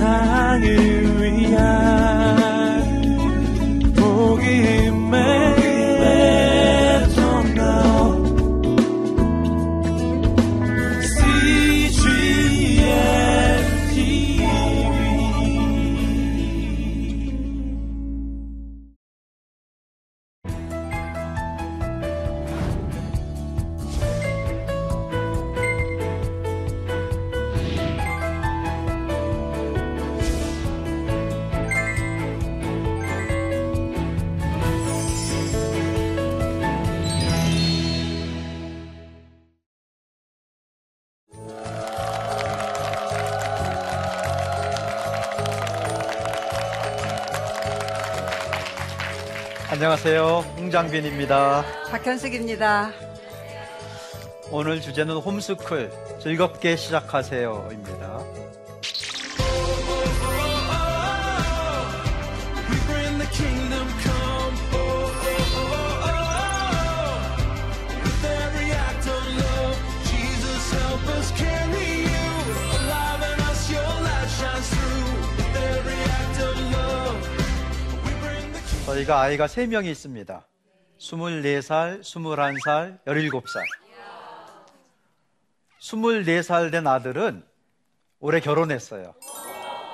세상을 홍장빈입니다. 박현숙입니다. 오늘 주제는 홈스쿨 즐겁게 시작하세요입니다. 저희가 아이가 3명이 있습니다. 24살, 21살, 17살. 24살 된 아들은 올해 결혼했어요.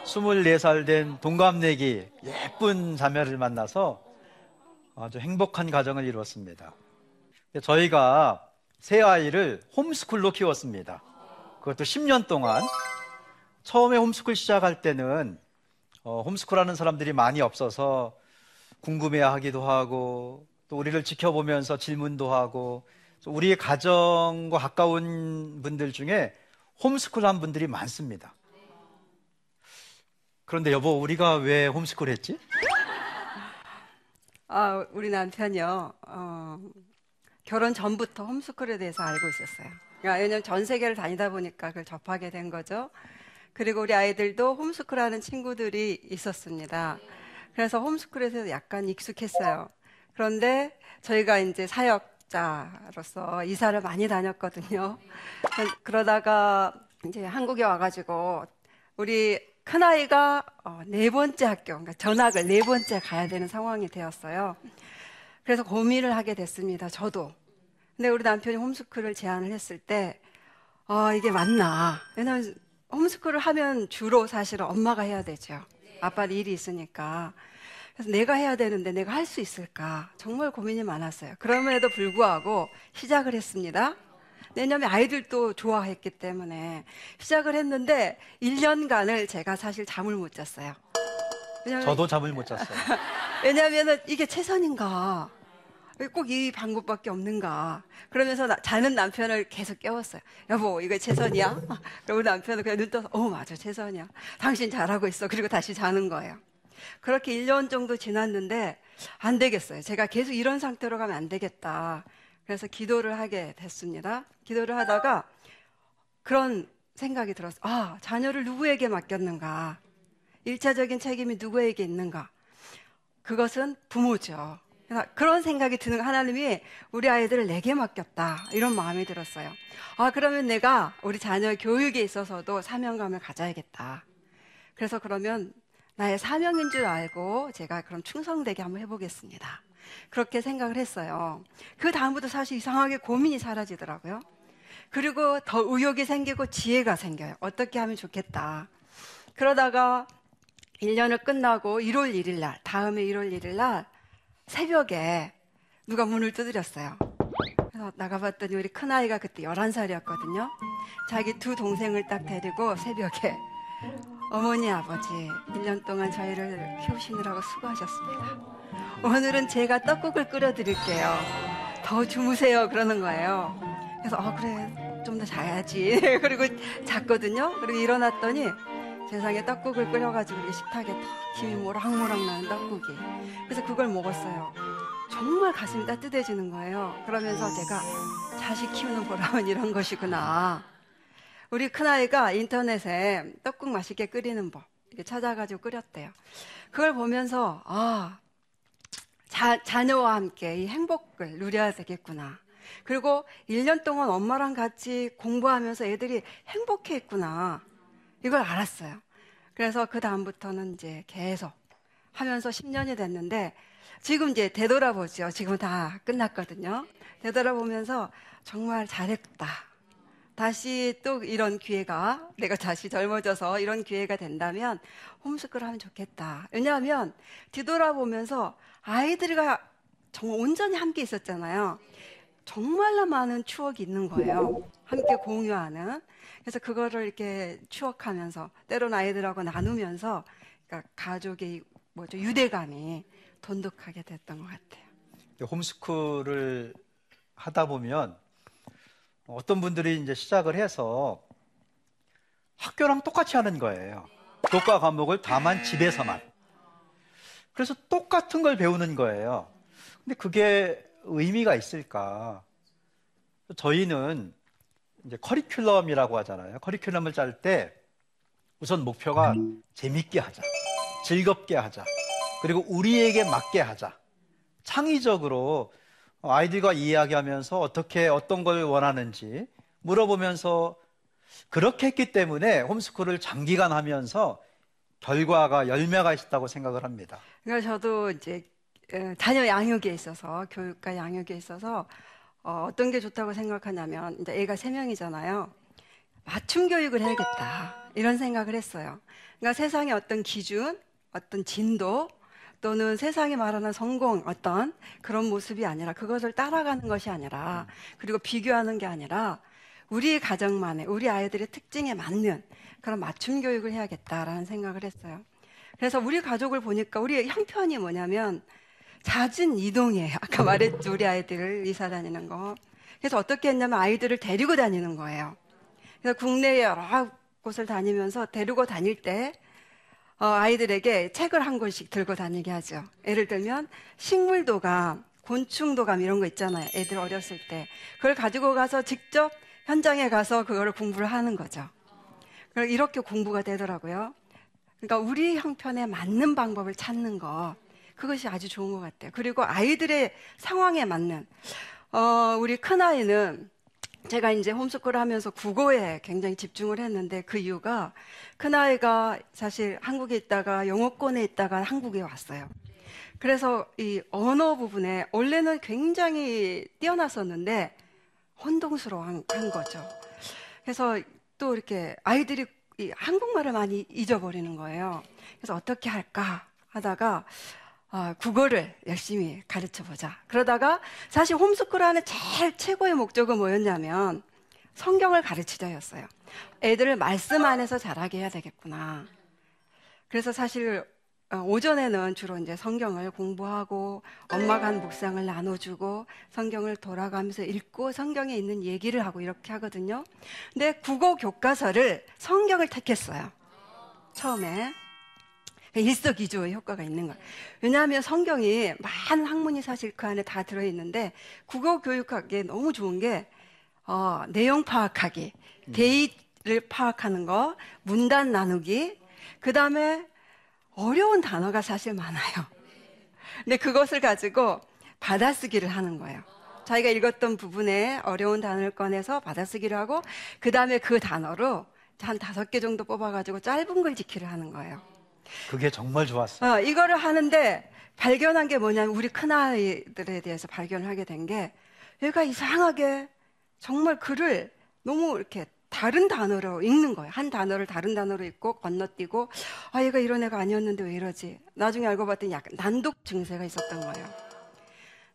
24살 된 동갑내기 예쁜 자매를 만나서 아주 행복한 가정을 이루었습니다. 저희가 새 아이를 홈스쿨로 키웠습니다. 그것도 10년 동안 처음에 홈스쿨 시작할 때는 어, 홈스쿨 하는 사람들이 많이 없어서 궁금해 하기도 하고 또 우리를 지켜보면서 질문도 하고 우리의 가정과 가까운 분들 중에 홈스쿨 한 분들이 많습니다. 그런데 여보, 우리가 왜 홈스쿨 했지? 아, 우리 남편이요. 어, 결혼 전부터 홈스쿨에 대해서 알고 있었어요. 그러니까 왜냐면 전 세계를 다니다 보니까 그걸 접하게 된 거죠. 그리고 우리 아이들도 홈스쿨 하는 친구들이 있었습니다. 그래서 홈스쿨에서 약간 익숙했어요. 그런데 저희가 이제 사역자로서 이사를 많이 다녔거든요. 그러다가 이제 한국에 와가지고 우리 큰아이가 어, 네 번째 학교, 그러니까 전학을 네 번째 가야 되는 상황이 되었어요. 그래서 고민을 하게 됐습니다. 저도. 근데 우리 남편이 홈스쿨을 제안을 했을 때, 아, 이게 맞나. 왜냐면 홈스쿨을 하면 주로 사실은 엄마가 해야 되죠. 아빠 일이 있으니까. 그래서 내가 해야 되는데 내가 할 수 있을까? 정말 고민이 많았어요. 그럼에도 불구하고 시작을 했습니다. 왜냐하면 아이들도 좋아했기 때문에 시작을 했는데 1년간을 제가 사실 잠을 못 잤어요. 저도 잠을 못 잤어요. 왜냐하면 이게 최선인가? 꼭 이 방법밖에 없는가? 그러면서 나, 자는 남편을 계속 깨웠어요. 여보, 이거 최선이야? 그리고 남편은 그냥 눈 떠서, 어, 맞아, 최선이야. 당신 잘하고 있어. 그리고 다시 자는 거예요. 그렇게 1년 정도 지났는데 안 되겠어요. 제가 계속 이런 상태로 가면 안 되겠다. 그래서 기도를 하게 됐습니다. 기도를 하다가 그런 생각이 들었어요. 아, 자녀를 누구에게 맡겼는가? 일차적인 책임이 누구에게 있는가? 그것은 부모죠. 그런 생각이 드는 하나님이 우리 아이들을 내게 맡겼다. 이런 마음이 들었어요. 아, 그러면 내가 우리 자녀 교육에 있어서도 사명감을 가져야겠다. 그래서 그러면 나의 사명인 줄 알고 제가 그럼 충성되게 한번 해보겠습니다. 그렇게 생각을 했어요. 그 다음부터 사실 이상하게 고민이 사라지더라고요. 그리고 더 의욕이 생기고 지혜가 생겨요. 어떻게 하면 좋겠다. 그러다가 1년을 끝나고 1월 1일 날, 다음에 1월 1일 날 새벽에 누가 문을 두드렸어요. 그래서 나가봤더니 우리 큰아이가 그때 11살이었거든요. 자기 두 동생을 딱 데리고 새벽에 어머니 아버지 1년 동안 저희를 키우시느라고 수고하셨습니다. 오늘은 제가 떡국을 끓여 드릴게요. 더 주무세요 그러는 거예요. 그래서 어 그래 좀 더 자야지. 그리고 잤거든요. 그리고 일어났더니 세상에 떡국을 끓여가지고 식탁에 탁 김이 모락모락 나는 떡국이. 그래서 그걸 먹었어요. 정말 가슴이 따뜻해지는 거예요. 그러면서 제가 자식 키우는 보람은 이런 것이구나. 우리 큰아이가 인터넷에 떡국 맛있게 끓이는 법 찾아가지고 끓였대요. 그걸 보면서 아 자, 자녀와 함께 이 행복을 누려야 되겠구나. 그리고 1년 동안 엄마랑 같이 공부하면서 애들이 행복해 했구나. 이걸 알았어요. 그래서 그 다음부터는 이제 계속 하면서 10년이 됐는데 지금 이제 되돌아보죠. 지금 다 끝났거든요. 되돌아보면서 정말 잘했다. 다시 또 이런 기회가 내가 다시 젊어져서 이런 기회가 된다면 홈스쿨 하면 좋겠다. 왜냐하면 뒤돌아보면서 아이들과 정말 온전히 함께 있었잖아요. 정말로 많은 추억이 있는 거예요. 함께 공유하는. 그래서 그거를 이렇게 추억하면서 때로는 아이들하고 나누면서 그러니까 가족의 뭐죠 유대감이 돈독하게 됐던 것 같아요. 홈스쿨을 하다 보면 어떤 분들이 이제 시작을 해서 학교랑 똑같이 하는 거예요. 교과 과목을 다만 집에서만. 그래서 똑같은 걸 배우는 거예요. 근데 그게 의미가 있을까? 저희는 이제 커리큘럼이라고 하잖아요. 커리큘럼을 짤 때 우선 목표가 재밌게 하자. 즐겁게 하자. 그리고 우리에게 맞게 하자. 창의적으로 아이들과 이야기하면서 어떻게 어떤 걸 원하는지 물어보면서 그렇게 했기 때문에 홈스쿨을 장기간 하면서 결과가 열매가 있었다고 생각을 합니다. 그러니까 저도 이제 에, 자녀 양육에 있어서 교육과 양육에 있어서 어, 어떤 게 좋다고 생각하냐면 이제 애가 세 명이잖아요. 맞춤 교육을 해야겠다 이런 생각을 했어요. 그러니까 세상의 어떤 기준, 어떤 진도 또는 세상이 말하는 성공 어떤 그런 모습이 아니라 그것을 따라가는 것이 아니라 그리고 비교하는 게 아니라 우리 가정만의 우리 아이들의 특징에 맞는 그런 맞춤 교육을 해야겠다라는 생각을 했어요. 그래서 우리 가족을 보니까 우리 형편이 뭐냐면 잦은 이동이에요. 아까 말했죠. 우리 아이들을 이사 다니는 거. 그래서 어떻게 했냐면 아이들을 데리고 다니는 거예요. 그래서 국내 여러 곳을 다니면서 데리고 다닐 때 어, 아이들에게 책을 한 권씩 들고 다니게 하죠. 예를 들면 식물도감, 곤충도감 이런 거 있잖아요. 애들 어렸을 때. 그걸 가지고 가서 직접 현장에 가서 그거를 공부를 하는 거죠. 이렇게 공부가 되더라고요. 그러니까 우리 형편에 맞는 방법을 찾는 거. 그것이 아주 좋은 것 같아요. 그리고 아이들의 상황에 맞는, 어, 우리 큰아이는 제가 이제 홈스쿨을 하면서 국어에 굉장히 집중을 했는데 그 이유가 큰아이가 사실 한국에 있다가 영어권에 있다가 한국에 왔어요. 그래서 이 언어 부분에 원래는 굉장히 뛰어났었는데 혼동스러운 한 거죠. 그래서 또 이렇게 아이들이 이 한국말을 많이 잊어버리는 거예요. 그래서 어떻게 할까 하다가 아, 국어를 열심히 가르쳐 보자. 그러다가 사실 홈스쿨 하는 제일 최고의 목적은 뭐였냐면 성경을 가르치자였어요. 애들을 말씀 안에서 자라게 해야 되겠구나. 그래서 사실 어, 오전에는 주로 이제 성경을 공부하고 엄마가 한 묵상을 나눠주고 성경을 돌아가면서 읽고 성경에 있는 얘기를 하고 이렇게 하거든요. 근데 국어 교과서를 성경을 택했어요. 처음에. 일석이조의 효과가 있는 거예요. 왜냐하면 성경이 많은 학문이 사실 그 안에 다 들어있는데 국어 교육하기에 너무 좋은 게 어, 내용 파악하기, 데이를 파악하는 거, 문단 나누기, 그 다음에 어려운 단어가 사실 많아요. 근데 그것을 가지고 받아쓰기를 하는 거예요. 자기가 읽었던 부분에 어려운 단어를 꺼내서 받아쓰기를 하고, 그 다음에 그 단어로 한 다섯 개 정도 뽑아가지고 짧은 글 지키를 하는 거예요. 그게 정말 좋았어요. 어, 이거를 하는데 발견한 게 뭐냐면 우리 큰아이들에 대해서 발견을 하게 된 게 얘가 이상하게 정말 글을 너무 이렇게 다른 단어로 읽는 거예요. 한 단어를 다른 단어로 읽고 건너뛰고 아 얘가 이런 애가 아니었는데 왜 이러지? 나중에 알고 봤더니 약간 난독 증세가 있었던 거예요.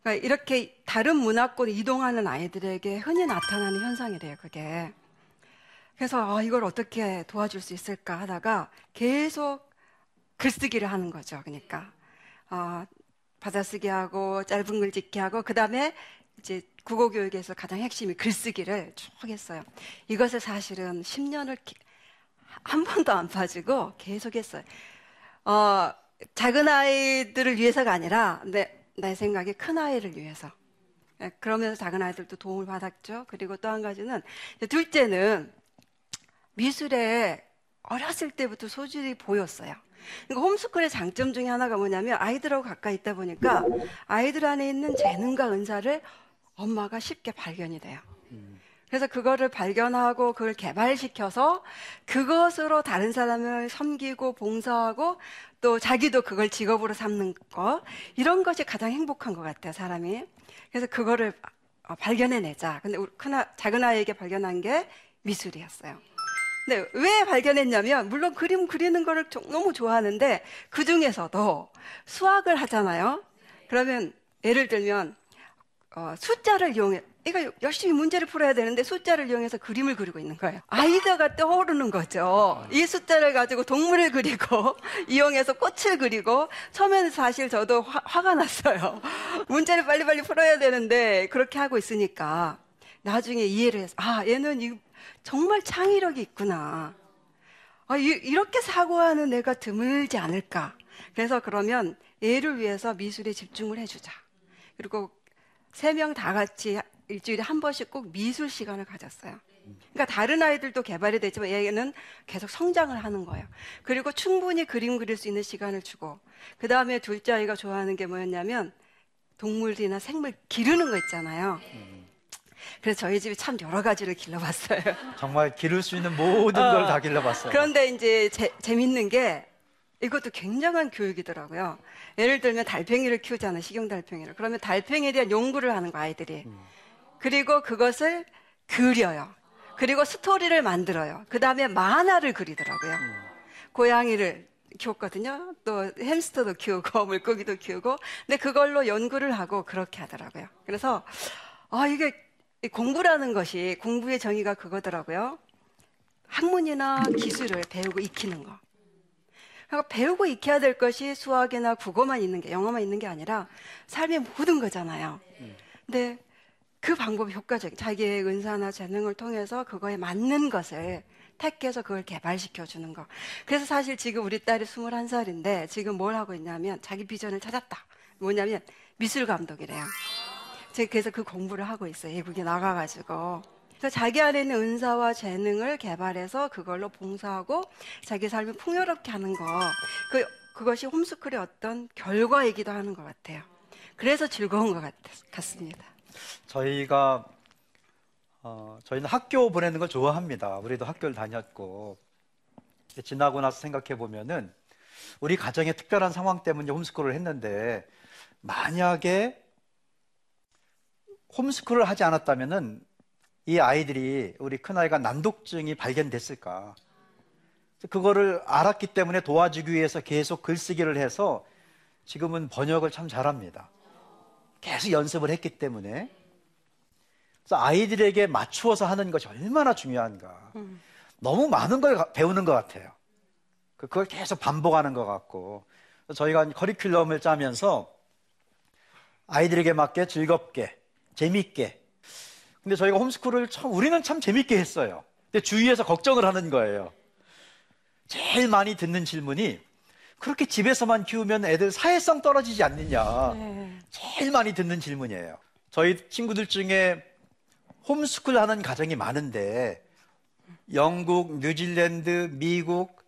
그러니까 이렇게 다른 문화권 이동하는 아이들에게 흔히 나타나는 현상이래요. 그게. 그래서 아, 이걸 어떻게 도와줄 수 있을까 하다가 계속 글쓰기를 하는 거죠. 그러니까 어, 받아쓰기 하고 짧은 글 짓기 하고 그 다음에 이제 국어 교육에서 가장 핵심이 글쓰기를 쭉 했어요. 이것을 사실은 10년을 한 번도 안 빠지고 계속했어요. 어, 작은 아이들을 위해서가 아니라 내, 내 생각에 큰 아이를 위해서. 예, 그러면서 작은 아이들도 도움을 받았죠. 그리고 또 한 가지는 둘째는 미술에 어렸을 때부터 소질이 보였어요. 그러니까 홈스쿨의 장점 중에 하나가 뭐냐면 아이들하고 가까이 있다 보니까 아이들 안에 있는 재능과 은사를 엄마가 쉽게 발견이 돼요. 그래서 그거를 발견하고 그걸 개발시켜서 그것으로 다른 사람을 섬기고 봉사하고 또 자기도 그걸 직업으로 삼는 거 이런 것이 가장 행복한 것 같아요 사람이. 그래서 그거를 어, 발견해내자. 근데 큰 아, 작은 아이에게 발견한 게 미술이었어요 근데 왜 발견했냐면 물론 그림 그리는 거를 좀- 너무 좋아하는데 그 중에서도 수학을 하잖아요 그러면 예를 들면 어, 숫자를 이용해 애가 열심히 문제를 풀어야 되는데 숫자를 이용해서 그림을 그리고 있는 거예요. 아이디어가 떠오르는 거죠. 이 숫자를 가지고 동물을 그리고 이용해서 꽃을 그리고 처음에는 사실 저도 화, 화가 났어요. 문제를 빨리빨리 풀어야 되는데 그렇게 하고 있으니까 나중에 이해를 해서 아 얘는 이, 정말 창의력이 있구나. 아, 이, 이렇게 사고하는 애가 드물지 않을까. 그래서 그러면 애를 위해서 미술에 집중을 해주자. 그리고 세 명 다 같이 일주일에 한 번씩 꼭 미술 시간을 가졌어요. 그러니까 다른 아이들도 개발이 되지만 얘는 계속 성장을 하는 거예요. 그리고 충분히 그림 그릴 수 있는 시간을 주고 그 다음에 둘째 아이가 좋아하는 게 뭐였냐면 동물이나 생물 기르는 거 있잖아요. 그래서 저희 집이 참 여러 가지를 길러봤어요. 정말 기를 수 있는 모든 걸다 길러봤어요. 그런데 이제 재, 재밌는 게 이것도 굉장한 교육이더라고요. 예를 들면 달팽이를 키우잖아요. 식용 달팽이를. 그러면 달팽이에 대한 연구를 하는 거 아이들이. 그리고 그것을 그려요. 그리고 스토리를 만들어요. 그 다음에 만화를 그리더라고요. 고양이를 키웠거든요. 또 햄스터도 키우고 물고기도 키우고. 근데 그걸로 연구를 하고 그렇게 하더라고요. 그래서 아 이게 이 공부라는 것이 공부의 정의가 그거더라고요. 학문이나 기술을 배우고 익히는 거. 그러니까 배우고 익혀야 될 것이 수학이나 국어만 있는 게 영어만 있는 게 아니라 삶의 모든 거잖아요. 근데 그 방법이 효과적. 자기의 은사나 재능을 통해서 그거에 맞는 것을 택해서 그걸 개발시켜 주는 거. 그래서 사실 지금 우리 딸이 21살인데 지금 뭘 하고 있냐면 자기 비전을 찾았다. 뭐냐면 미술 감독이래요. 제가 그래서 그 공부를 하고 있어요. 외국에 나가가지고. 그래서 자기 안에 있는 은사와 재능을 개발해서 그걸로 봉사하고 자기 삶을 풍요롭게 하는 거. 그, 그것이 홈스쿨의 어떤 결과이기도 하는 것 같아요. 그래서 즐거운 것 같, 같습니다. 저희가 어, 저희는 학교 보내는 걸 좋아합니다. 우리도 학교를 다녔고 지나고 나서 생각해 보면은 우리 가정의 특별한 상황 때문에 홈스쿨을 했는데 만약에 홈스쿨을 하지 않았다면은 이 아이들이 우리 큰 아이가 난독증이 발견됐을까? 그거를 알았기 때문에 도와주기 위해서 계속 글쓰기를 해서 지금은 번역을 참 잘합니다. 계속 연습을 했기 때문에 그래서 아이들에게 맞추어서 하는 것이 얼마나 중요한가. 너무 많은 걸 가- 배우는 것 같아요. 그- 그걸 계속 반복하는 것 같고. 저희가 커리큘럼을 짜면서 아이들에게 맞게 즐겁게, 재밌게. 근데 저희가 홈스쿨을 참, 우리는 참 재밌게 했어요. 근데 주위에서 걱정을 하는 거예요. 제일 많이 듣는 질문이 그렇게 집에서만 키우면 애들 사회성 떨어지지 않느냐. 네. 제일 많이 듣는 질문이에요. 저희 친구들 중에 홈스쿨 하는 가정이 많은데 영국, 뉴질랜드, 미국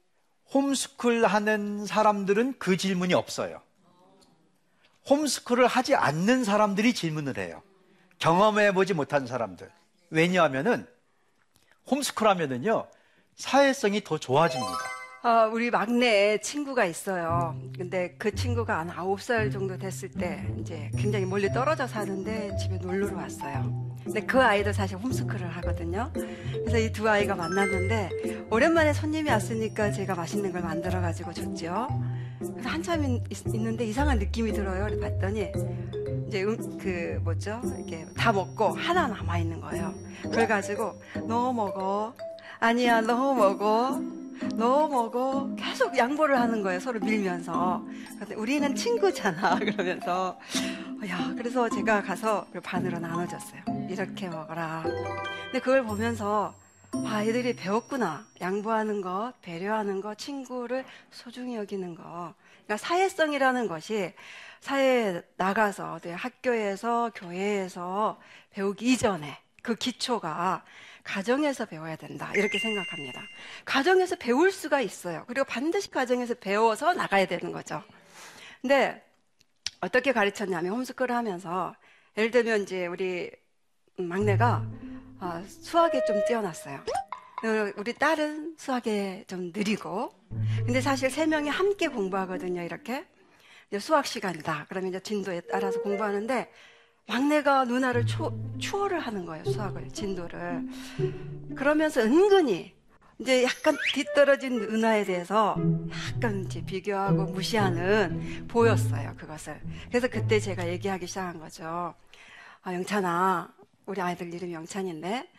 홈스쿨 하는 사람들은 그 질문이 없어요. 홈스쿨을 하지 않는 사람들이 질문을 해요. 경험해 보지 못한 사람들. 왜냐하면은 홈스쿨 하면은요 사회성이 더 좋아집니다. 아, 우리 막내 친구가 있어요. 근데 그 친구가 한 아홉 살 정도 됐을 때 이제 굉장히 멀리 떨어져 사는데 집에 놀러 왔어요. 근데 그 아이도 사실 홈스쿨을 하거든요. 그래서 이 두 아이가 만났는데 오랜만에 손님이 왔으니까 제가 맛있는 걸 만들어 가지고 줬죠. 그래서 한참 있, 있는데 이상한 느낌이 들어요. 봤더니 이제 음, 그 뭐죠? 이렇게 다 먹고 하나 남아 있는 거예요. 그래 가지고 너 먹어. 아니야, 너 먹어. 너 먹어. 계속 양보를 하는 거예요. 서로 밀면서. 우리는 친구잖아. 그러면서. 야, 그래서 제가 가서 그걸 반으로 나눠줬어요. 이렇게 먹어라. 근데 그걸 보면서 아, 애들이 배웠구나. 양보하는 것, 배려하는 것, 친구를 소중히 여기는 것. 그러니까 사회성이라는 것이 사회에 나가서 네, 학교에서 교회에서 배우기 이전에 그 기초가 가정에서 배워야 된다. 이렇게 생각합니다. 가정에서 배울 수가 있어요. 그리고 반드시 가정에서 배워서 나가야 되는 거죠. 근데 어떻게 가르쳤냐면 홈스쿨을 하면서 예를 들면 이제 우리 막내가 아, 수학에 좀 뛰어났어요. 어, 우리 딸은 수학에 좀 느리고 근데 사실 세 명이 함께 공부하거든요. 이렇게 수학 시간이다. 그러면 이제 진도에 따라서 공부하는데 막내가 누나를 추, 추월을 하는 거예요. 수학을 진도를 그러면서 은근히 이제 약간 뒤떨어진 누나에 대해서 약간 이제 비교하고 무시하는 보였어요. 그것을 그래서 그때 제가 얘기하기 시작한 거죠. 아, 영찬아, 우리 아이들 이름이 영찬인데,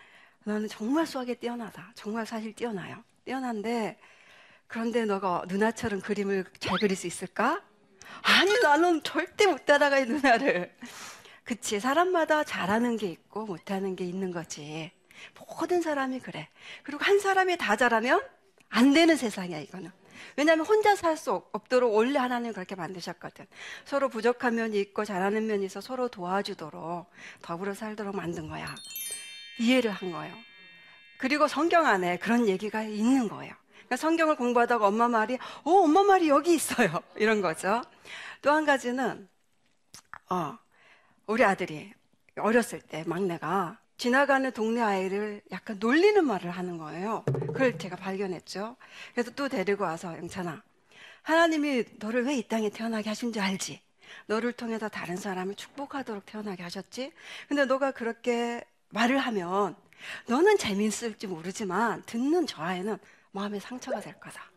너는 정말 수학에 뛰어나다. 정말 사실 뛰어나요. 뛰어난데, 그런데 너가 누나처럼 그림을 잘 그릴 수 있을까? 아니, 나는 절대 못 따라가, 이 누나를. 그치, 사람마다 잘하는 게 있고 못하는 게 있는 거지. 모든 사람이 그래. 그리고 한 사람이 다 잘하면 안 되는 세상이야, 이거는. 왜냐하면 혼자 살 수 없도록 원래 하나님 그렇게 만드셨거든. 서로 부족한 면이 있고 잘하는 면이 있어 서로 도와주도록 더불어 살도록 만든 거야. 이해를 한 거예요. 그리고 성경 안에 그런 얘기가 있는 거예요. 그러니까 성경을 공부하다가 엄마 말이, 어, 엄마 말이 여기 있어요. 이런 거죠. 또 한 가지는, 어, 우리 아들이 어렸을 때 막내가 지나가는 동네 아이를 약간 놀리는 말을 하는 거예요. 그걸 제가 발견했죠. 그래서 또 데리고 와서 영찬아, 하나님이 너를 왜 이 땅에 태어나게 하신 줄 알지? 너를 통해서 다른 사람을 축복하도록 태어나게 하셨지? 근데 너가 그렇게 말을 하면 너는 재미있을지 모르지만 듣는 저 아이는 마음에 상처가 될 거다.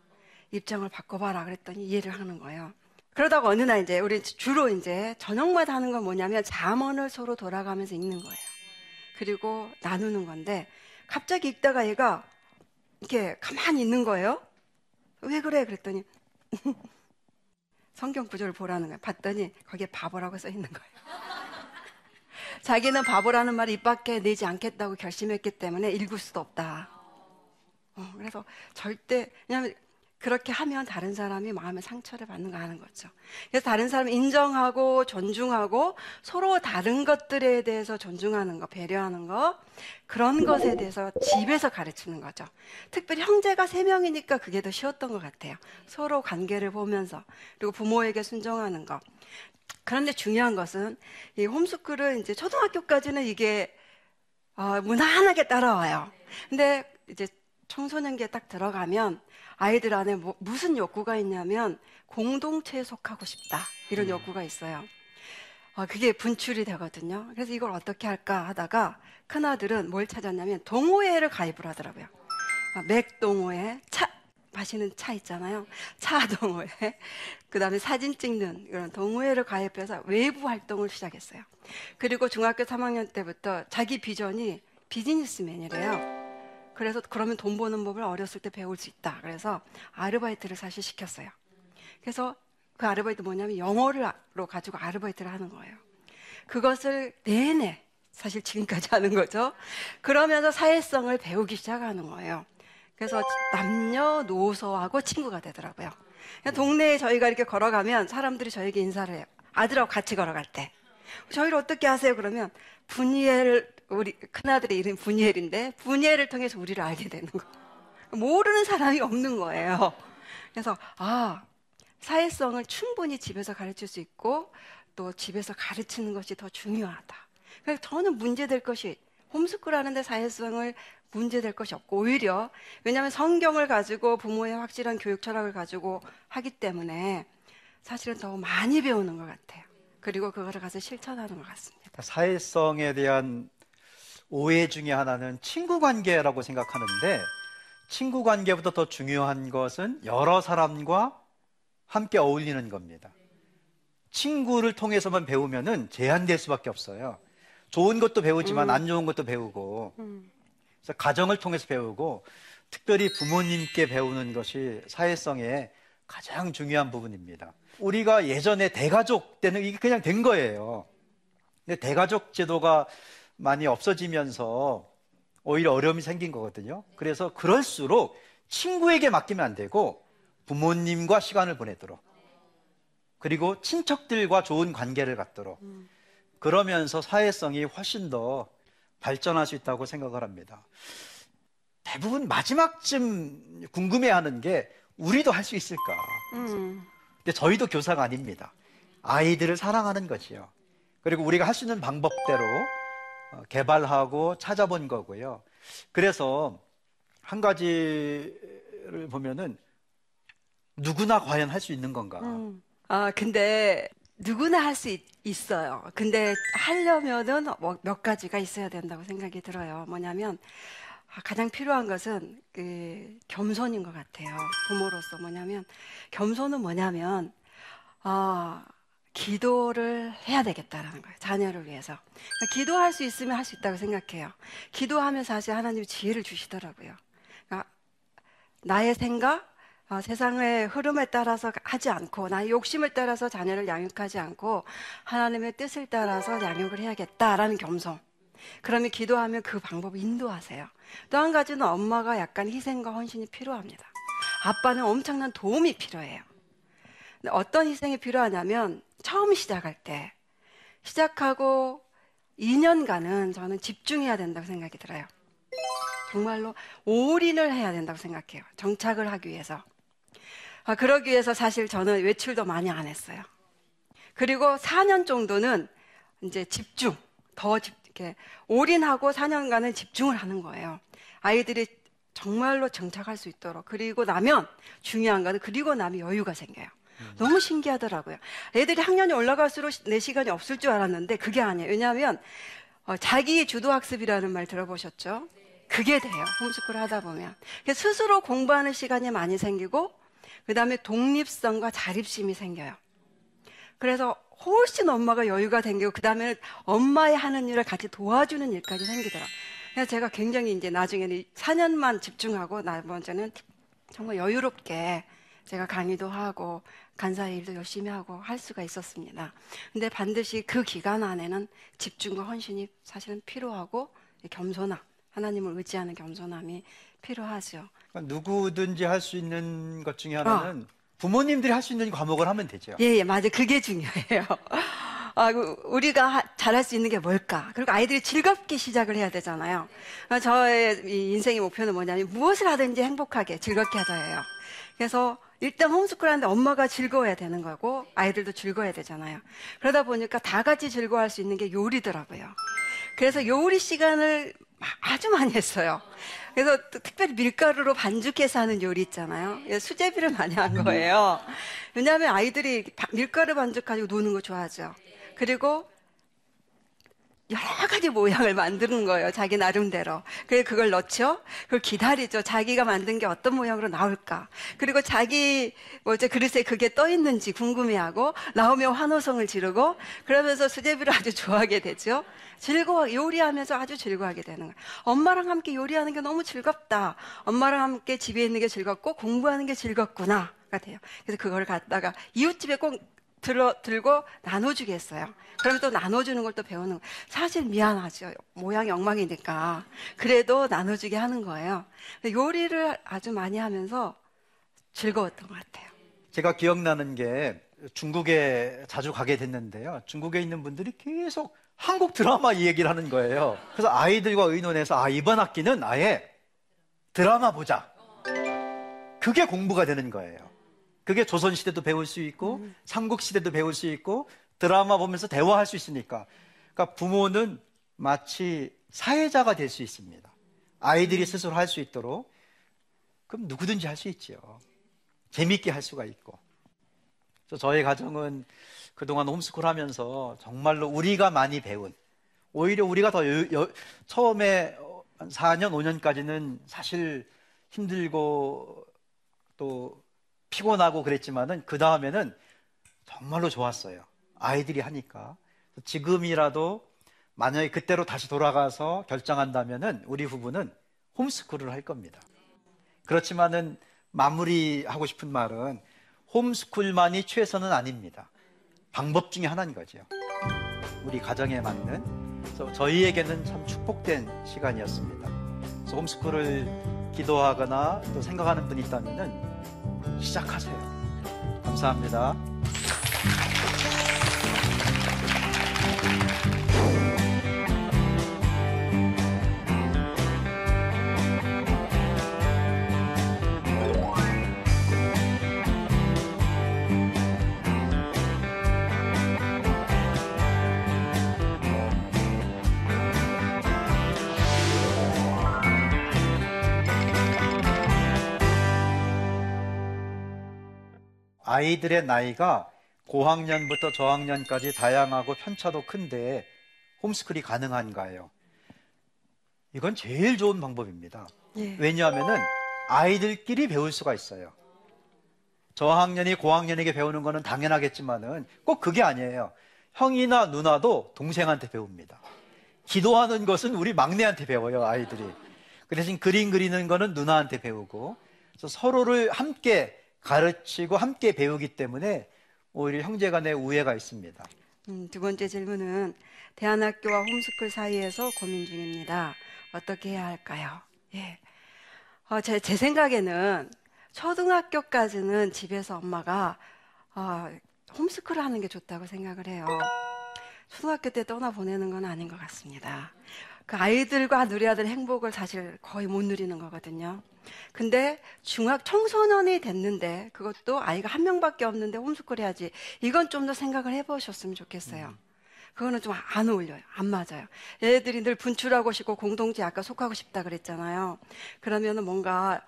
입장을 바꿔봐라 그랬더니 이해를 하는 거예요. 그러다가 어느 날 이제 우리 주로 이제 저녁마다 하는 건 뭐냐면 잠언을 서로 돌아가면서 읽는 거예요. 그리고 나누는 건데 갑자기 읽다가 얘가 이렇게 가만히 있는 거예요. 왜 그래? 그랬더니 성경 구절을 보라는 거예요. 봤더니 거기에 바보라고 써 있는 거예요. 자기는 바보라는 말을 입 밖에 내지 않겠다고 결심했기 때문에 읽을 수도 없다. 어, 그래서 절대 왜냐하면 그렇게 하면 다른 사람이 마음에 상처를 받는 거 아는 거죠. 그래서 다른 사람을 인정하고 존중하고 서로 다른 것들에 대해서 존중하는 거, 배려하는 거 그런 것에 대해서 집에서 가르치는 거죠. 특별히 형제가 세 명이니까 그게 더 쉬웠던 것 같아요. 서로 관계를 보면서 그리고 부모에게 순종하는 거. 그런데 중요한 것은 이 홈스쿨은 이제 초등학교까지는 이게 어, 무난하게 따라와요. 근데 이제 청소년기에 딱 들어가면 아이들 안에 뭐, 무슨 욕구가 있냐면 공동체에 속하고 싶다 이런 욕구가 있어요. 어, 그게 분출이 되거든요. 그래서 이걸 어떻게 할까 하다가 큰 아들은 뭘 찾았냐면 동호회를 가입을 하더라고요. 아, 맥 동호회, 차 마시는 차 있잖아요. 차 동호회. 그 다음에 사진 찍는 이런 동호회를 가입해서 외부 활동을 시작했어요. 그리고 중학교 3학년 때부터 자기 비전이 비즈니스맨이래요. 그래서 그러면 돈 버는 법을 어렸을 때 배울 수 있다. 그래서 아르바이트를 사실 시켰어요. 그래서 그 아르바이트 뭐냐면 영어로 가지고 아르바이트를 하는 거예요. 그것을 내내 사실 지금까지 하는 거죠. 그러면서 사회성을 배우기 시작하는 거예요. 그래서 남녀노소하고 친구가 되더라고요. 동네에 저희가 이렇게 걸어가면 사람들이 저에게 인사를 해요. 아들하고 같이 걸어갈 때. 저희를 어떻게 하세요? 그러면 분이엘 우리 큰아들의 이름 분이엘인데 분이엘을 통해서 우리를 알게 되는 거. 모르는 사람이 없는 거예요. 그래서 아 사회성을 충분히 집에서 가르칠 수 있고 또 집에서 가르치는 것이 더 중요하다. 그래서 저는 문제될 것이 홈스쿨 하는데 사회성을 문제될 것이 없고 오히려 왜냐하면 성경을 가지고 부모의 확실한 교육 철학을 가지고 하기 때문에 사실은 더 많이 배우는 것 같아요. 그리고 그거를 가서 실천하는 것 같습니다. 사회성에 대한 오해 중에 하나는 친구 관계라고 생각하는데 친구 관계보다 더 중요한 것은 여러 사람과 함께 어울리는 겁니다. 친구를 통해서만 배우면은 제한될 수밖에 없어요. 좋은 것도 배우지만 안 좋은 것도 배우고 그래서 가정을 통해서 배우고 특별히 부모님께 배우는 것이 사회성의 가장 중요한 부분입니다. 우리가 예전에 대가족 때는 이게 그냥 된 거예요. 근데 대가족 제도가 많이 없어지면서 오히려 어려움이 생긴 거거든요. 그래서 그럴수록 친구에게 맡기면 안 되고 부모님과 시간을 보내도록 그리고 친척들과 좋은 관계를 갖도록 그러면서 사회성이 훨씬 더 발전할 수 있다고 생각을 합니다. 대부분 마지막쯤 궁금해하는 게 우리도 할 수 있을까? 음. 근데 저희도 교사가 아닙니다. 아이들을 사랑하는 거지요. 그리고 우리가 할 수 있는 방법대로 어, 개발하고 찾아본 거고요. 그래서 한 가지를 보면은 누구나 과연 할 수 있는 건가? 아, 근데 누구나 할 수 있어요. 근데 하려면은 뭐 몇 가지가 있어야 된다고 생각이 들어요. 뭐냐면 아, 가장 필요한 것은 그 겸손인 것 같아요. 부모로서 뭐냐면 겸손은 뭐냐면 아, 기도를 해야 되겠다라는 거예요. 자녀를 위해서. 그러니까 기도할 수 있으면 할 수 있다고 생각해요. 기도하면 사실 하나님이 지혜를 주시더라고요. 그러니까 나의 생각, 어, 세상의 흐름에 따라서 하지 않고 나의 욕심을 따라서 자녀를 양육하지 않고 하나님의 뜻을 따라서 양육을 해야겠다라는 겸손. 그러면 기도하면 그 방법을 인도하세요. 또 한 가지는 엄마가 약간 희생과 헌신이 필요합니다. 아빠는 엄청난 도움이 필요해요. 어떤 희생이 필요하냐면 처음 시작할 때 시작하고 2년간은 저는 집중해야 된다고 생각이 들어요. 정말로 올인을 해야 된다고 생각해요. 정착을 하기 위해서. 아, 그러기 위해서 사실 저는 외출도 많이 안 했어요. 그리고 4년 정도는 이제 집중, 더 집, 이렇게 올인하고 4년간은 집중을 하는 거예요. 아이들이 정말로 정착할 수 있도록. 그리고 나면 중요한 거는 그리고 나면 여유가 생겨요. 너무 신기하더라고요. 애들이 학년이 올라갈수록 내 시간이 없을 줄 알았는데 그게 아니에요. 왜냐하면 어, 자기 주도 학습이라는 말 들어보셨죠? 그게 돼요. 홈스쿨 하다 보면. 스스로 공부하는 시간이 많이 생기고 그 다음에 독립성과 자립심이 생겨요. 그래서 훨씬 엄마가 여유가 생기고 그 다음에는 엄마의 하는 일을 같이 도와주는 일까지 생기더라. 그래서 제가 굉장히 이제 나중에는 4년만 집중하고 나머지는 정말 여유롭게 제가 강의도 하고 간사의 일도 열심히 하고 할 수가 있었습니다. 근데 반드시 그 기간 안에는 집중과 헌신이 사실은 필요하고 겸손함, 하나님을 의지하는 겸손함이 필요하죠. 그러니까 누구든지 할 수 있는 것 중에 하나는 부모님들이 할 수 있는 과목을 하면 되죠. 예, 예, 맞아요. 그게 중요해요. 아, 그 우리가 하- 잘할 수 있는 게 뭘까? 그리고 아이들이 즐겁게 시작을 해야 되잖아요. 아, 저의 이 인생의 목표는 뭐냐면 무엇을 하든지 행복하게 즐겁게 하자예요. 그래서 일단 홈스쿨 하는데 엄마가 즐거워야 되는 거고 아이들도 즐거워야 되잖아요. 그러다 보니까 다 같이 즐거워할 수 있는 게 요리더라고요. 그래서 요리 시간을 아주 많이 했어요. 그래서 또 특별히 밀가루로 반죽해서 하는 요리 있잖아요. 수제비를 많이 한 거예요. 왜냐하면 아이들이 바- 밀가루 반죽 가지고 노는 거 좋아하죠. 그리고 여러 가지 모양을 만드는 거예요. 자기 나름대로. 그래서 그걸 넣죠. 그걸 기다리죠. 자기가 만든 게 어떤 모양으로 나올까. 그리고 자기 뭐죠 그릇에 그게 떠 있는지 궁금해하고 나오면 환호성을 지르고 그러면서 수제비를 아주 좋아하게 되죠. 즐거워 요리하면서 아주 즐거워하게 되는 거예요. 엄마랑 함께 요리하는 게 너무 즐겁다. 엄마랑 함께 집에 있는 게 즐겁고 공부하는 게 즐겁구나. 같아요. 그래서 그걸 갖다가 이웃집에 꼭 들어, 들고 나눠주겠어요. 그러면 또 나눠주는 걸 또 배우는 거예요. 사실 미안하죠. 모양이 엉망이니까. 그래도 나눠주게 하는 거예요. 요리를 아주 많이 하면서 즐거웠던 것 같아요. 제가 기억나는 게 중국에 자주 가게 됐는데요. 중국에 있는 분들이 계속 한국 드라마 이 얘기를 하는 거예요. 그래서 아이들과 의논해서 아 이번 학기는 아예 드라마 보자. 그게 공부가 되는 거예요. 그게 조선 시대도 배울 수 있고 삼국 시대도 배울 수 있고 드라마 보면서 대화할 수 있으니까. 그러니까 부모는 마치 사회자가 될 수 있습니다. 아이들이 스스로 할 수 있도록 그럼 누구든지 할 수 있죠. 재밌게 할 수가 있고. 저희 가정은 그동안 홈스쿨 하면서 정말로 우리가 많이 배운, 오히려 우리가 더 여- 여- 처음에 어, 한 4년, 5년까지는 사실 힘들고 또 피곤하고 그랬지만은 그 다음에는 정말로 좋았어요. 아이들이 하니까. 지금이라도 만약에 그때로 다시 돌아가서 결정한다면은 우리 부부는 홈스쿨을 할 겁니다. 그렇지만은 마무리하고 싶은 말은 홈스쿨만이 최선은 아닙니다. 방법 중에 하나인 거죠. 우리 가정에 맞는. 그래서 저희에게는 참 축복된 시간이었습니다. 그래서 홈스쿨을 기도하거나 또 생각하는 분이 있다면은 시작하세요. 감사합니다. 아이들의 나이가 고학년부터 저학년까지 다양하고 편차도 큰데 홈스쿨이 가능한가요? 이건 제일 좋은 방법입니다. 예. 왜냐하면은 아이들끼리 배울 수가 있어요. 저학년이 고학년에게 배우는 거는 당연하겠지만은 꼭 그게 아니에요. 형이나 누나도 동생한테 배웁니다. 기도하는 것은 우리 막내한테 배워요, 아이들이. 그 대신 그림 그리는 거는 누나한테 배우고 서로를 함께 가르치고 함께 배우기 때문에 오히려 형제 간의 우애가 있습니다. 음, 두 번째 질문은 대안학교와 홈스쿨 사이에서 고민 중입니다. 어떻게 해야 할까요? 예. 어, 제, 제 생각에는 초등학교까지는 집에서 엄마가 어, 홈스쿨을 하는 게 좋다고 생각을 해요. 초등학교 때 떠나 보내는 건 아닌 것 같습니다. 그 아이들과 누려야 될 행복을 사실 거의 못 누리는 거거든요. 근데 중학 청소년이 됐는데 그것도 아이가 한 명밖에 없는데 홈스쿨 해야지. 이건 좀 더 생각을 해보셨으면 좋겠어요. 그거는 좀 안 어울려요. 안 맞아요. 얘들이 늘 분출하고 싶고 공동체 아까 속하고 싶다 그랬잖아요. 그러면은 뭔가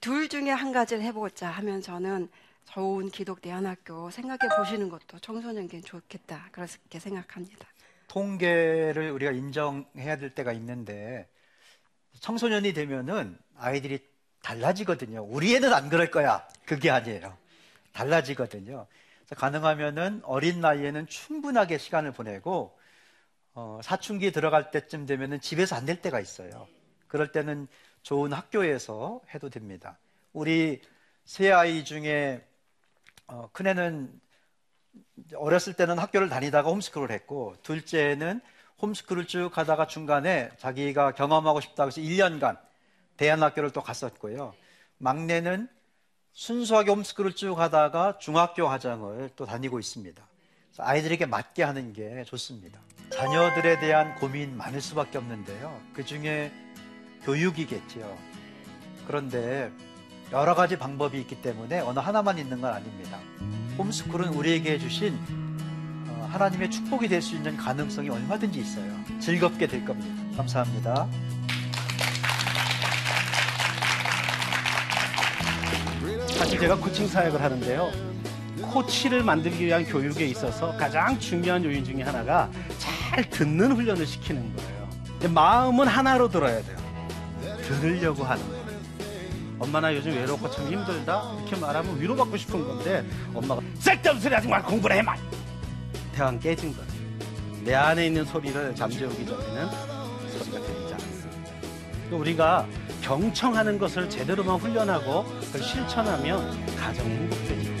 둘 중에 한 가지를 해보자 하면 저는 좋은 기독 대안학교 생각해 보시는 것도 청소년기엔 좋겠다. 그렇게 생각합니다. 통계를 우리가 인정해야 될 때가 있는데 청소년이 되면은 아이들이 달라지거든요. 우리 애는 안 그럴 거야. 그게 아니에요. 달라지거든요. 가능하면은 어린 나이에는 충분하게 시간을 보내고 어, 사춘기 들어갈 때쯤 되면은 집에서 안 될 때가 있어요. 그럴 때는 좋은 학교에서 해도 됩니다. 우리 세 아이 중에 어, 큰애는 어렸을 때는 학교를 다니다가 홈스쿨을 했고 둘째는 홈스쿨을 쭉 하다가 중간에 자기가 경험하고 싶다고 해서 1년간 대안학교를 또 갔었고요. 막내는 순수하게 홈스쿨을 쭉 하다가 중학교 과정을 또 다니고 있습니다. 그래서 아이들에게 맞게 하는 게 좋습니다. 자녀들에 대한 고민 많을 수밖에 없는데요. 그 중에 교육이겠죠. 그런데 여러 가지 방법이 있기 때문에 어느 하나만 있는 건 아닙니다. 홈스쿨은 우리에게 주신 어, 하나님의 축복이 될 수 있는 가능성이 얼마든지 있어요. 즐겁게 될 겁니다. 감사합니다. 사실 제가 코칭 사역을 하는데요. 코치를 만들기 위한 교육에 있어서 가장 중요한 요인 중에 하나가 잘 듣는 훈련을 시키는 거예요. 마음은 하나로 들어야 돼요. 들으려고 하는 거예요. 엄마 나 요즘 외롭고 참 힘들다 이렇게 말하면 위로받고 싶은 건데 엄마가 쓸데없는 소리 하지 말고 공부를 해만 대화가 깨진 거예요. 내 안에 있는 소리를 잠재우기 전에는 소리가 들리지 않습니다. 우리가 경청하는 것을 제대로만 훈련하고 그걸 실천하면 가정이 행복해집니